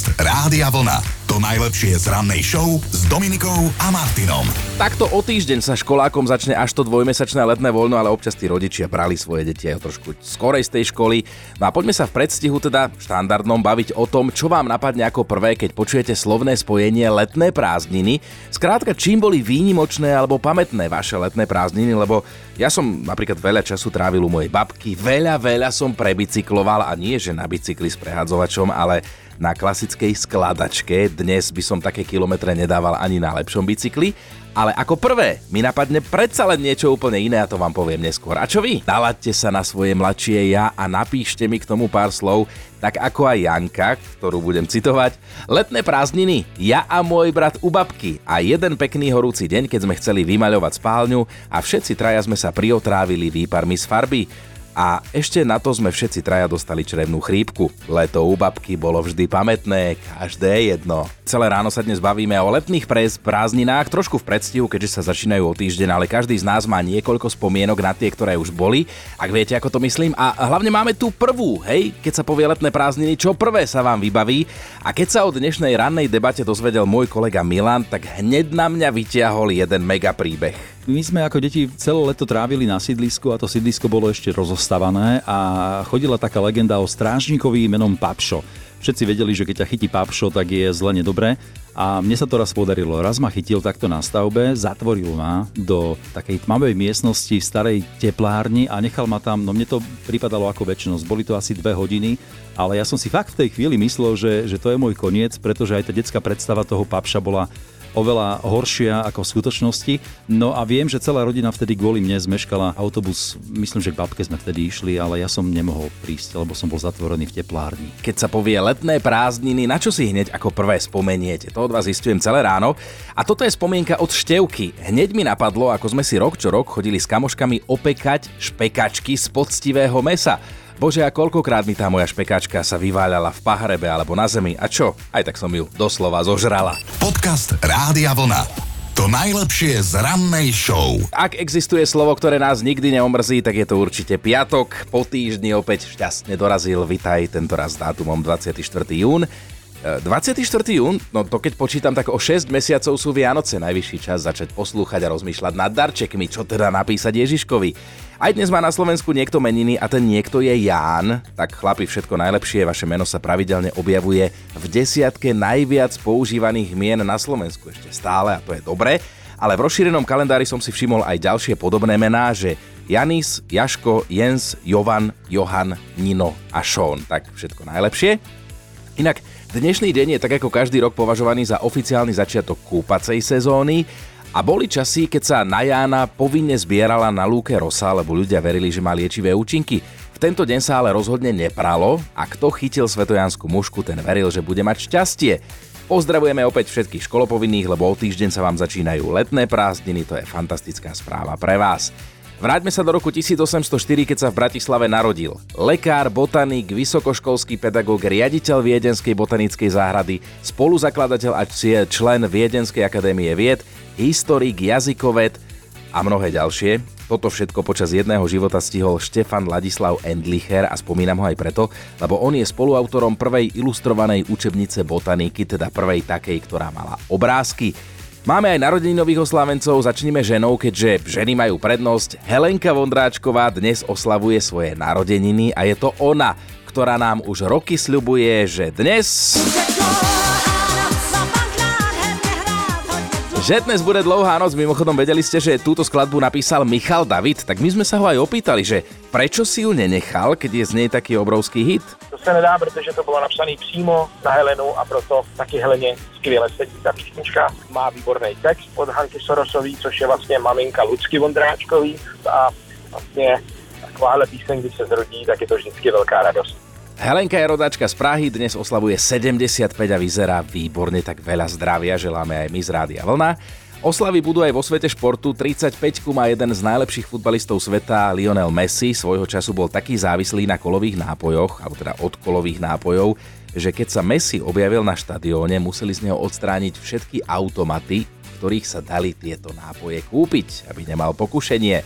Podcast Rádia Vlna. To najlepšie z rannej show s Dominikou a Martinom. Takto o týždeň sa školákom začne až to dvojmesačné letné voľno, ale občas tí rodičia brali svoje deti aj trošku skorej z tej školy. No a poďme sa v predstihu teda štandardnom baviť o tom, čo vám napadne ako prvé, keď počujete slovné spojenie letné prázdniny. Skrátka, čím boli výnimočné alebo pamätné vaše letné prázdniny, lebo ja som napríklad veľa času trávil u mojej babky, veľa, veľa som prebicykloval a nie že na bicykli s prehadzovačom, ale na klasickej skladačke. Dnes by som také kilometre nedával ani na lepšom bicykli. Ale ako prvé mi napadne predsa len niečo úplne iné a to vám poviem neskôr. A čo vy? Nalaďte sa na svoje mladšie ja a napíšte mi k tomu pár slov, tak ako aj Janka, ktorú budem citovať. Letné prázdniny, ja a môj brat u babky a jeden pekný horúci deň, keď sme chceli vymaľovať spálňu a všetci traja sme sa priotrávili výparmi z farby. A ešte na to sme všetci traja dostali črevnú chrípku. Leto u babky bolo vždy pamätné, každé jedno. Celé ráno sa dnes bavíme o letných prez, prázdninách, trošku v predstihu, keďže sa začínajú o týždeň, ale každý z nás má niekoľko spomienok na tie, ktoré už boli, ak viete, ako to myslím. A hlavne máme tu prvú, hej, keď sa povie letné prázdniny, čo prvé sa vám vybaví. A keď sa o dnešnej rannej debate dozvedel môj kolega Milan, tak hneď na mňa vyťahol jeden mega príbeh. My sme ako deti celé leto trávili na sídlisku a to sídlisko bolo ešte rozostavané a chodila taká legenda o strážnikovi menom Papšo. Všetci vedeli, že keď ťa chytí Papšo, tak je zle nedobré. A mne sa to raz podarilo. Raz ma chytil takto na stavbe, zatvoril ma do takej tmavej miestnosti v starej teplárni a nechal ma tam, no mne to pripadalo ako väčšnosť. Boli to asi dve hodiny, ale ja som si fakt v tej chvíli myslel, že, že to je môj koniec, pretože aj tá detská predstava toho papša bola oveľa horšia ako v skutočnosti. No a viem, že celá rodina vtedy kvôli mne zmeškala autobus. Myslím, že k babke sme vtedy išli, ale ja som nemohol prísť, lebo som bol zatvorený v teplárni. Keď sa povie letné prázdniny, na čo si hneď ako prvé spomeniete? To od vás zistujem celé ráno. A toto je spomienka od števky. Hneď mi napadlo, ako sme si rok čo rok chodili s kamoškami opekať špekačky z poctivého mesa. Bože, a koľkokrát mi tá moja špekáčka sa vyváľala v pahrebe alebo na zemi. A čo? Aj tak som ju doslova zožrala. Podcast Rádia Vlna. To najlepšie z rannej show. Ak existuje slovo, ktoré nás nikdy neomrzí, tak je to určite piatok. Po týždni opäť šťastne dorazil. Vitaj tento raz s dátumom 24. jún. 24. E, jún, no to keď počítam, tak o 6 mesiacov sú Vianoce. Najvyšší čas začať poslúchať a rozmýšľať nad darčekmi, čo teda napísať Ježiškovi. Aj dnes má na Slovensku niekto meniny a ten niekto je Ján. Tak chlapi, všetko najlepšie, vaše meno sa pravidelne objavuje v desiatke najviac používaných mien na Slovensku ešte stále a to je dobré. Ale v rozšírenom kalendári som si všimol aj ďalšie podobné mená, že Janis, Jaško, Jens, Jovan, Johan, Nino a Sean. Tak všetko najlepšie. Inak dnešný deň je tak ako každý rok považovaný za oficiálny začiatok kúpacej sezóny a boli časy, keď sa na Jána povinne zbierala na lúke rosa, lebo ľudia verili, že má liečivé účinky. V tento deň sa ale rozhodne nepralo a kto chytil svetojanskú mušku, ten veril, že bude mať šťastie. Pozdravujeme opäť všetkých školopovinných, lebo o týždeň sa vám začínajú letné prázdniny, to je fantastická správa pre vás. Vráťme sa do roku 1804, keď sa v Bratislave narodil. Lekár, botanik, vysokoškolský pedagóg, riaditeľ Viedenskej botanickej záhrady, spoluzakladateľ a člen Viedenskej akadémie vied, historik, jazykoved a mnohé ďalšie. Toto všetko počas jedného života stihol Štefan Ladislav Endlicher a spomínam ho aj preto, lebo on je spoluautorom prvej ilustrovanej učebnice botaniky, teda prvej takej, ktorá mala obrázky. Máme aj narodeninových oslávencov, začneme ženou, keďže ženy majú prednosť. Helenka Vondráčková dnes oslavuje svoje narodeniny a je to ona, ktorá nám už roky sľubuje, že dnes... Že dnes bude dlouhá noc, mimochodom vedeli ste, že túto skladbu napísal Michal David, tak my sme sa ho aj opýtali, že prečo si ju nenechal, keď je z nej taký obrovský hit? Se nedá, protože to bylo napsané přímo na Helenu a proto taky Heleně skvěle sedí ta písnička. Má výborný text od Hanky Sorosový, což je vlastně maminka Lucky Vondráčkový a vlastně takováhle píseň, když se zrodí, tak je to vždycky velká radost. Helenka je rodáčka z Prahy, dnes oslavuje 75 a vyzerá výborne, tak veľa zdravia želáme aj my z Rádia Vlna. Oslavy budú aj vo svete športu. 35 má jeden z najlepších futbalistov sveta, Lionel Messi. Svojho času bol taký závislý na kolových nápojoch, alebo teda od kolových nápojov, že keď sa Messi objavil na štadióne, museli z neho odstrániť všetky automaty, v ktorých sa dali tieto nápoje kúpiť, aby nemal pokušenie.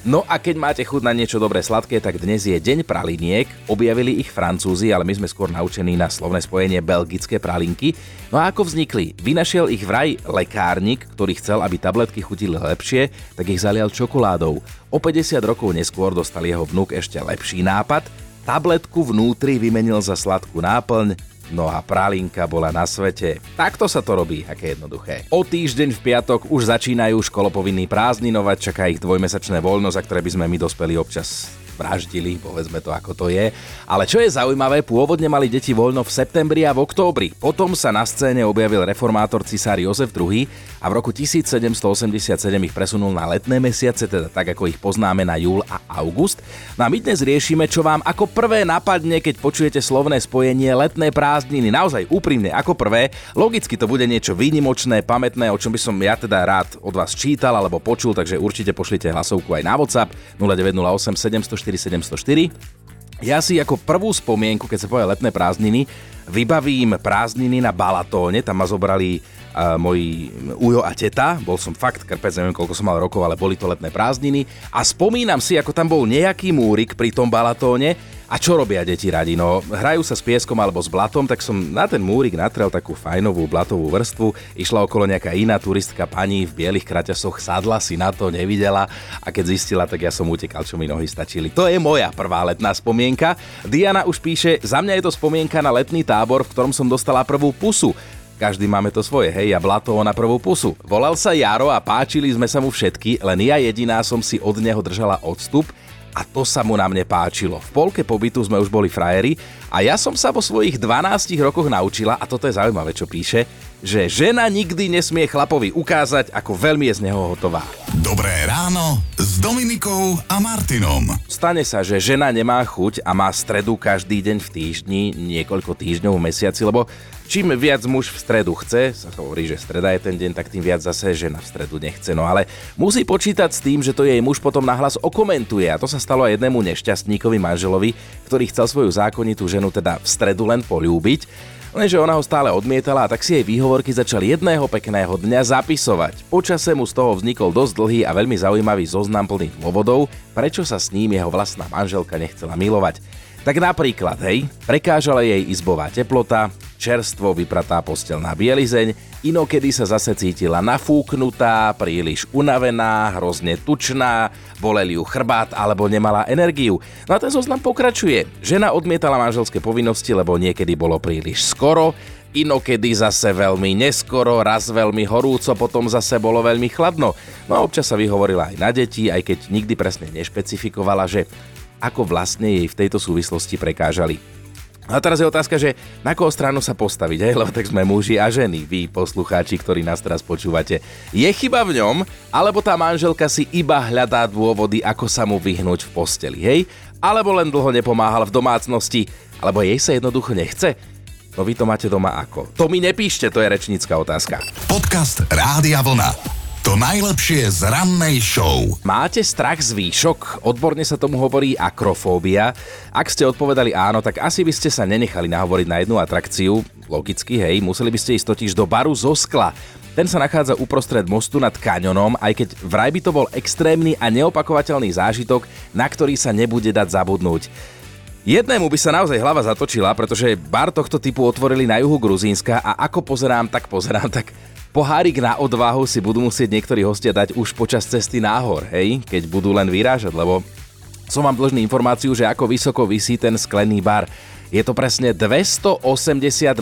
No a keď máte chuť na niečo dobré sladké, tak dnes je deň praliniek. Objavili ich Francúzi, ale my sme skôr naučení na slovné spojenie belgické pralinky. No a ako vznikli? Vynašiel ich vraj lekárnik, ktorý chcel, aby tabletky chutili lepšie, tak ich zalial čokoládou. O 50 rokov neskôr dostal jeho vnúk ešte lepší nápad. Tabletku vnútri vymenil za sladkú náplň, No a pralinka bola na svete. Takto sa to robí, aké jednoduché. O týždeň v piatok už začínajú školopovinní prázdninovať, čaká ich dvojmesačné voľno, za ktoré by sme my dospeli občas vraždili, povedzme to ako to je. Ale čo je zaujímavé, pôvodne mali deti voľno v septembri a v októbri. Potom sa na scéne objavil reformátor cisár Jozef II a v roku 1787 ich presunul na letné mesiace, teda tak ako ich poznáme na júl a august. No a my dnes riešime, čo vám ako prvé napadne, keď počujete slovné spojenie letné prázdniny. Naozaj úprimne, ako prvé. Logicky to bude niečo výnimočné, pamätné, o čom by som ja teda rád od vás čítal alebo počul, takže určite pošlite hlasovku aj na WhatsApp 0908 704 704. Ja si ako prvú spomienku, keď sa povie letné prázdniny, vybavím prázdniny na Balatóne, tam ma zobrali uh, moji ujo a teta, bol som fakt krpec, neviem koľko som mal rokov, ale boli to letné prázdniny. A spomínam si, ako tam bol nejaký múrik pri tom Balatóne, a čo robia deti radi? No, hrajú sa s pieskom alebo s blatom, tak som na ten múrik natrel takú fajnovú blatovú vrstvu. Išla okolo nejaká iná turistka pani v bielých kraťasoch, sadla si na to, nevidela a keď zistila, tak ja som utekal, čo mi nohy stačili. To je moja prvá letná spomienka. Diana už píše, za mňa je to spomienka na letný tábor, v ktorom som dostala prvú pusu. Každý máme to svoje, hej, a Blatovo na prvú pusu. Volal sa Jaro a páčili sme sa mu všetky, len ja jediná som si od neho držala odstup a to sa mu na mne páčilo. V polke pobytu sme už boli frajeri a ja som sa po svojich 12 rokoch naučila, a toto je zaujímavé, čo píše, že žena nikdy nesmie chlapovi ukázať, ako veľmi je z neho hotová. Dobré ráno s Dominikou a Martinom. Stane sa, že žena nemá chuť a má stredu každý deň v týždni, niekoľko týždňov v mesiaci, lebo čím viac muž v stredu chce, sa hovorí, že streda je ten deň, tak tým viac zase žena v stredu nechce. No ale musí počítať s tým, že to jej muž potom nahlas okomentuje a to sa stalo aj jednému nešťastníkovi manželovi, ktorý chcel svoju zákonitú ženu teda v stredu len polúbiť. Lenže ona ho stále odmietala a tak si jej výhovorky začali jedného pekného dňa zapisovať. Počase mu z toho vznikol dosť dlhý a veľmi zaujímavý zoznam plných dôvodov, prečo sa s ním jeho vlastná manželka nechcela milovať. Tak napríklad, hej, prekážala jej izbová teplota, čerstvo vypratá postelná bielizeň, inokedy sa zase cítila nafúknutá, príliš unavená, hrozne tučná, boleli ju chrbát alebo nemala energiu. No a ten zoznam pokračuje. Žena odmietala manželské povinnosti, lebo niekedy bolo príliš skoro, inokedy zase veľmi neskoro, raz veľmi horúco, potom zase bolo veľmi chladno. No a občas sa vyhovorila aj na deti, aj keď nikdy presne nešpecifikovala, že ako vlastne jej v tejto súvislosti prekážali. A teraz je otázka, že na koho stranu sa postaviť, aj? lebo tak sme muži a ženy, vy poslucháči, ktorí nás teraz počúvate. Je chyba v ňom, alebo tá manželka si iba hľadá dôvody, ako sa mu vyhnúť v posteli, hej? Alebo len dlho nepomáhal v domácnosti, alebo jej sa jednoducho nechce? No vy to máte doma ako? To mi nepíšte, to je rečnícka otázka. Podcast Rádia Vlna. To najlepšie z rannej show. Máte strach z výšok? Odborne sa tomu hovorí akrofóbia. Ak ste odpovedali áno, tak asi by ste sa nenechali nahovoriť na jednu atrakciu. Logicky, hej, museli by ste ísť totiž do baru zo skla. Ten sa nachádza uprostred mostu nad kanionom, aj keď vraj by to bol extrémny a neopakovateľný zážitok, na ktorý sa nebude dať zabudnúť. Jednému by sa naozaj hlava zatočila, pretože bar tohto typu otvorili na juhu Gruzínska a ako pozerám, tak pozerám, tak Pohárik na odvahu si budú musieť niektorí hostia dať už počas cesty náhor, hej, keď budú len vyrážať, lebo som vám dlžný informáciu, že ako vysoko vysí ten sklený bar. Je to presne 280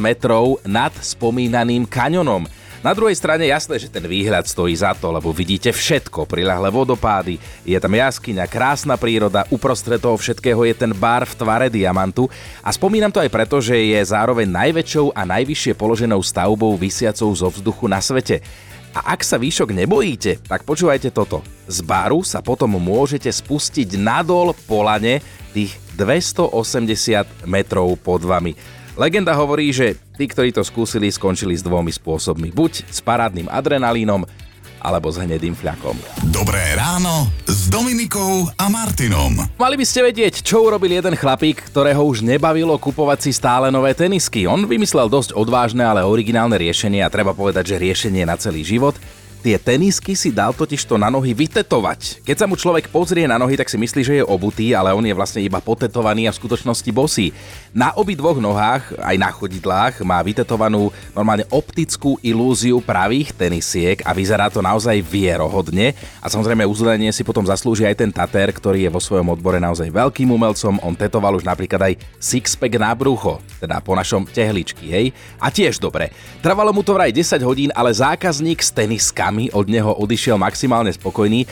metrov nad spomínaným kanionom. Na druhej strane jasné, že ten výhľad stojí za to, lebo vidíte všetko, prilahlé vodopády, je tam jaskyňa, krásna príroda, uprostred toho všetkého je ten bar v tvare diamantu a spomínam to aj preto, že je zároveň najväčšou a najvyššie položenou stavbou vysiacou zo vzduchu na svete. A ak sa výšok nebojíte, tak počúvajte toto. Z baru sa potom môžete spustiť nadol polane tých 280 metrov pod vami. Legenda hovorí, že tí, ktorí to skúsili, skončili s dvomi spôsobmi. Buď s parádnym adrenalínom, alebo s hnedým fľakom. Dobré ráno s Dominikou a Martinom. Mali by ste vedieť, čo urobil jeden chlapík, ktorého už nebavilo kupovať si stále nové tenisky. On vymyslel dosť odvážne, ale originálne riešenie a treba povedať, že riešenie na celý život – Tie tenisky si dal totiž to na nohy vytetovať. Keď sa mu človek pozrie na nohy, tak si myslí, že je obutý, ale on je vlastne iba potetovaný a v skutočnosti bosý. Na obi dvoch nohách, aj na chodidlách, má vytetovanú normálne optickú ilúziu pravých tenisiek a vyzerá to naozaj vierohodne. A samozrejme uzlenie si potom zaslúži aj ten Tater, ktorý je vo svojom odbore naozaj veľkým umelcom. On tetoval už napríklad aj sixpack na brucho, teda po našom tehličky, hej. A tiež dobre. Trvalo mu to vraj 10 hodín, ale zákazník s teniskami od neho odišiel maximálne spokojný.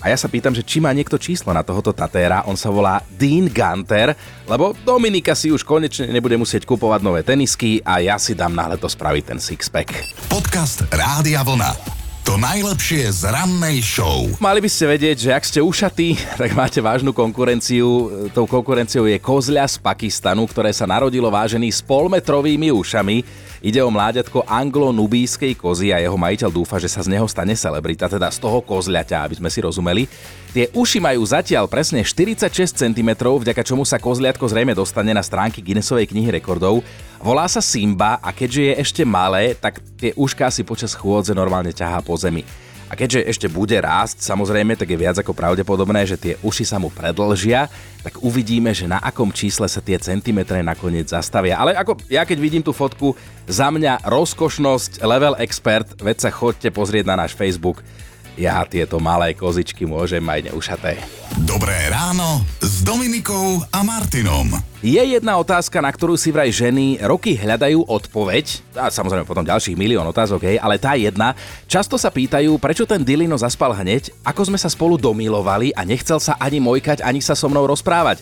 A ja sa pýtam, že či má niekto číslo na tohoto Tatéra, on sa volá Dean Gunter, lebo Dominika si už konečne nebude musieť kupovať nové tenisky a ja si dám na leto spraviť ten sixpack. Podcast Rádia Vlna. To najlepšie z rannej show. Mali by ste vedieť, že ak ste ušatí, tak máte vážnu konkurenciu. Tou konkurenciou je kozľa z Pakistanu, ktoré sa narodilo vážený s polmetrovými ušami. Ide o mláďatko anglo-nubískej kozy a jeho majiteľ dúfa, že sa z neho stane celebrita, teda z toho kozľaťa, aby sme si rozumeli. Tie uši majú zatiaľ presne 46 cm, vďaka čomu sa kozliatko zrejme dostane na stránky Guinnessovej knihy rekordov. Volá sa Simba a keďže je ešte malé, tak tie ušká si počas chôdze normálne ťahá po zemi. A keďže ešte bude rásť, samozrejme, tak je viac ako pravdepodobné, že tie uši sa mu predlžia, tak uvidíme, že na akom čísle sa tie centimetre nakoniec zastavia. Ale ako ja keď vidím tú fotku, za mňa rozkošnosť, level expert, veď sa chodte pozrieť na náš Facebook ja tieto malé kozičky môžem aj neušaté. Dobré ráno s Dominikou a Martinom. Je jedna otázka, na ktorú si vraj ženy roky hľadajú odpoveď, a samozrejme potom ďalších milión otázok, hej, ale tá jedna, často sa pýtajú, prečo ten Dilino zaspal hneď, ako sme sa spolu domilovali a nechcel sa ani mojkať, ani sa so mnou rozprávať.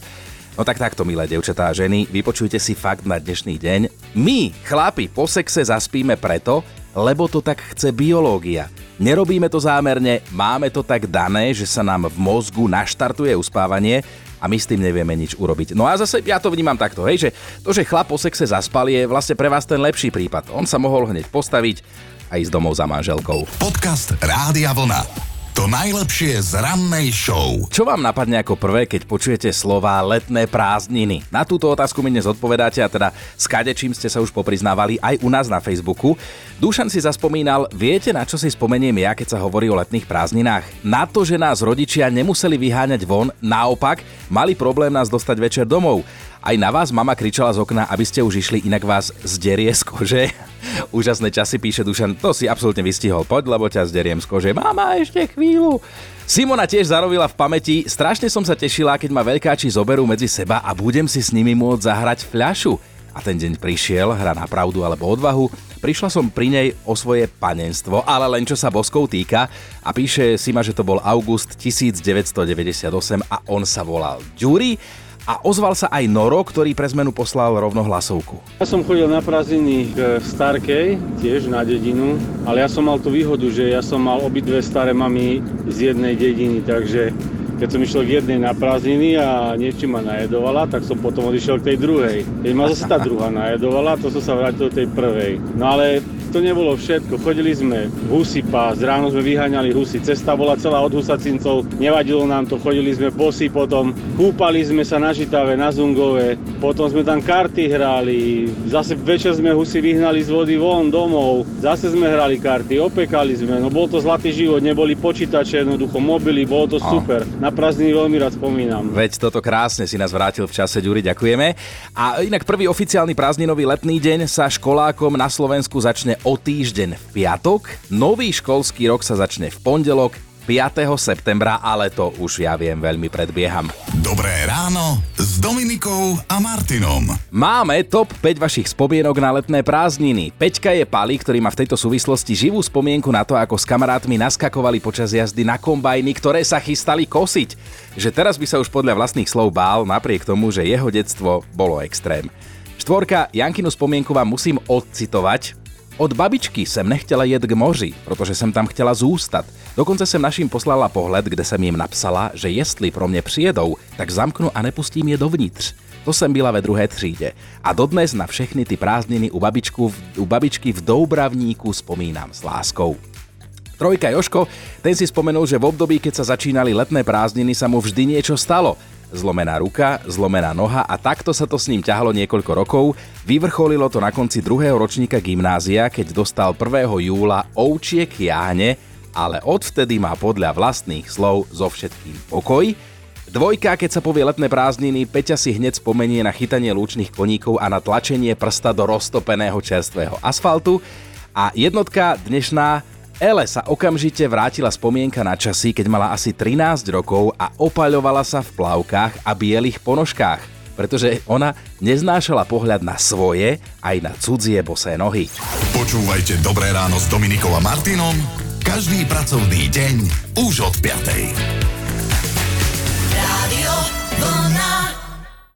No tak takto, milé devčatá a ženy, vypočujte si fakt na dnešný deň. My, chlapi, po sexe zaspíme preto, lebo to tak chce biológia. Nerobíme to zámerne, máme to tak dané, že sa nám v mozgu naštartuje uspávanie a my s tým nevieme nič urobiť. No a zase ja to vnímam takto, hej, že to, že chlap po sexe zaspal je vlastne pre vás ten lepší prípad. On sa mohol hneď postaviť a ísť domov za manželkou. Podcast Rádia Vlna. To najlepšie z rannej show. Čo vám napadne ako prvé, keď počujete slova letné prázdniny? Na túto otázku mi dnes odpovedáte a teda s kadečím ste sa už popriznávali aj u nás na Facebooku. Dušan si zaspomínal, viete na čo si spomeniem ja, keď sa hovorí o letných prázdninách? Na to, že nás rodičia nemuseli vyháňať von, naopak mali problém nás dostať večer domov. Aj na vás mama kričala z okna, aby ste už išli, inak vás zderie z kože. Úžasné časy, píše Dušan, to si absolútne vystihol, poď, lebo ťa zderiem z kože. Mama, ešte chvíľu. Simona tiež zarovila v pamäti, strašne som sa tešila, keď ma veľkáči zoberú medzi seba a budem si s nimi môcť zahrať fľašu. A ten deň prišiel, hra na pravdu alebo odvahu, prišla som pri nej o svoje panenstvo, ale len čo sa boskov týka a píše Sima, že to bol august 1998 a on sa volal Ďuri a ozval sa aj Noro, ktorý pre zmenu poslal rovno hlasovku. Ja som chodil na prázdniny k Starkej, tiež na dedinu, ale ja som mal tú výhodu, že ja som mal obidve staré mamy z jednej dediny, takže keď som išiel k jednej na prázdniny a niečo ma najedovala, tak som potom odišiel k tej druhej. Keď ma zase tá druhá najedovala, to som sa vrátil do tej prvej. No ale to nebolo všetko. Chodili sme husy pás, ráno sme vyháňali husy, cesta bola celá od husacincov, nevadilo nám to, chodili sme bosy potom, kúpali sme sa na Žitave, na Zungove, potom sme tam karty hrali, zase večer sme husy vyhnali z vody von domov, zase sme hrali karty, opekali sme, no bol to zlatý život, neboli počítače, jednoducho mobily, bolo to super. Na prázdniny veľmi rád spomínam. Veď toto krásne si nás vrátil v čase, Ďuri, ďakujeme. A inak prvý oficiálny prázdninový letný deň sa školákom na Slovensku začne o týždeň v piatok, nový školský rok sa začne v pondelok 5. septembra, ale to už ja viem, veľmi predbieham. Dobré ráno s Dominikou a Martinom. Máme top 5 vašich spomienok na letné prázdniny. Peťka je Pali, ktorý má v tejto súvislosti živú spomienku na to, ako s kamarátmi naskakovali počas jazdy na kombajny, ktoré sa chystali kosiť. Že teraz by sa už podľa vlastných slov bál, napriek tomu, že jeho detstvo bolo extrém. Štvorka, Jankinu spomienku vám musím odcitovať, od babičky jsem nechtěla jet k moři, protože jsem tam chtěla zůstat. Dokonce jsem našim poslala pohled, kde jsem jim napsala, že jestli pro mě přijedou, tak zamknu a nepustím je dovnitř. To jsem byla ve druhé třídě. A dodnes na všechny ty prázdniny u, babičku, u babičky v Doubravníku spomínam s láskou. Trojka Joško, ten si spomenul, že v období, keď sa začínali letné prázdniny, sa mu vždy niečo stalo zlomená ruka, zlomená noha a takto sa to s ním ťahalo niekoľko rokov. Vyvrcholilo to na konci druhého ročníka gymnázia, keď dostal 1. júla ovčiek jáhne ale odvtedy má podľa vlastných slov so všetkým pokoj. Dvojka, keď sa povie letné prázdniny, Peťa si hneď spomenie na chytanie lúčných koníkov a na tlačenie prsta do roztopeného čerstvého asfaltu. A jednotka dnešná Ele sa okamžite vrátila spomienka na časy, keď mala asi 13 rokov a opaľovala sa v plavkách a bielých ponožkách, pretože ona neznášala pohľad na svoje aj na cudzie bosé nohy. Počúvajte Dobré ráno s Dominikom a Martinom každý pracovný deň už od 5.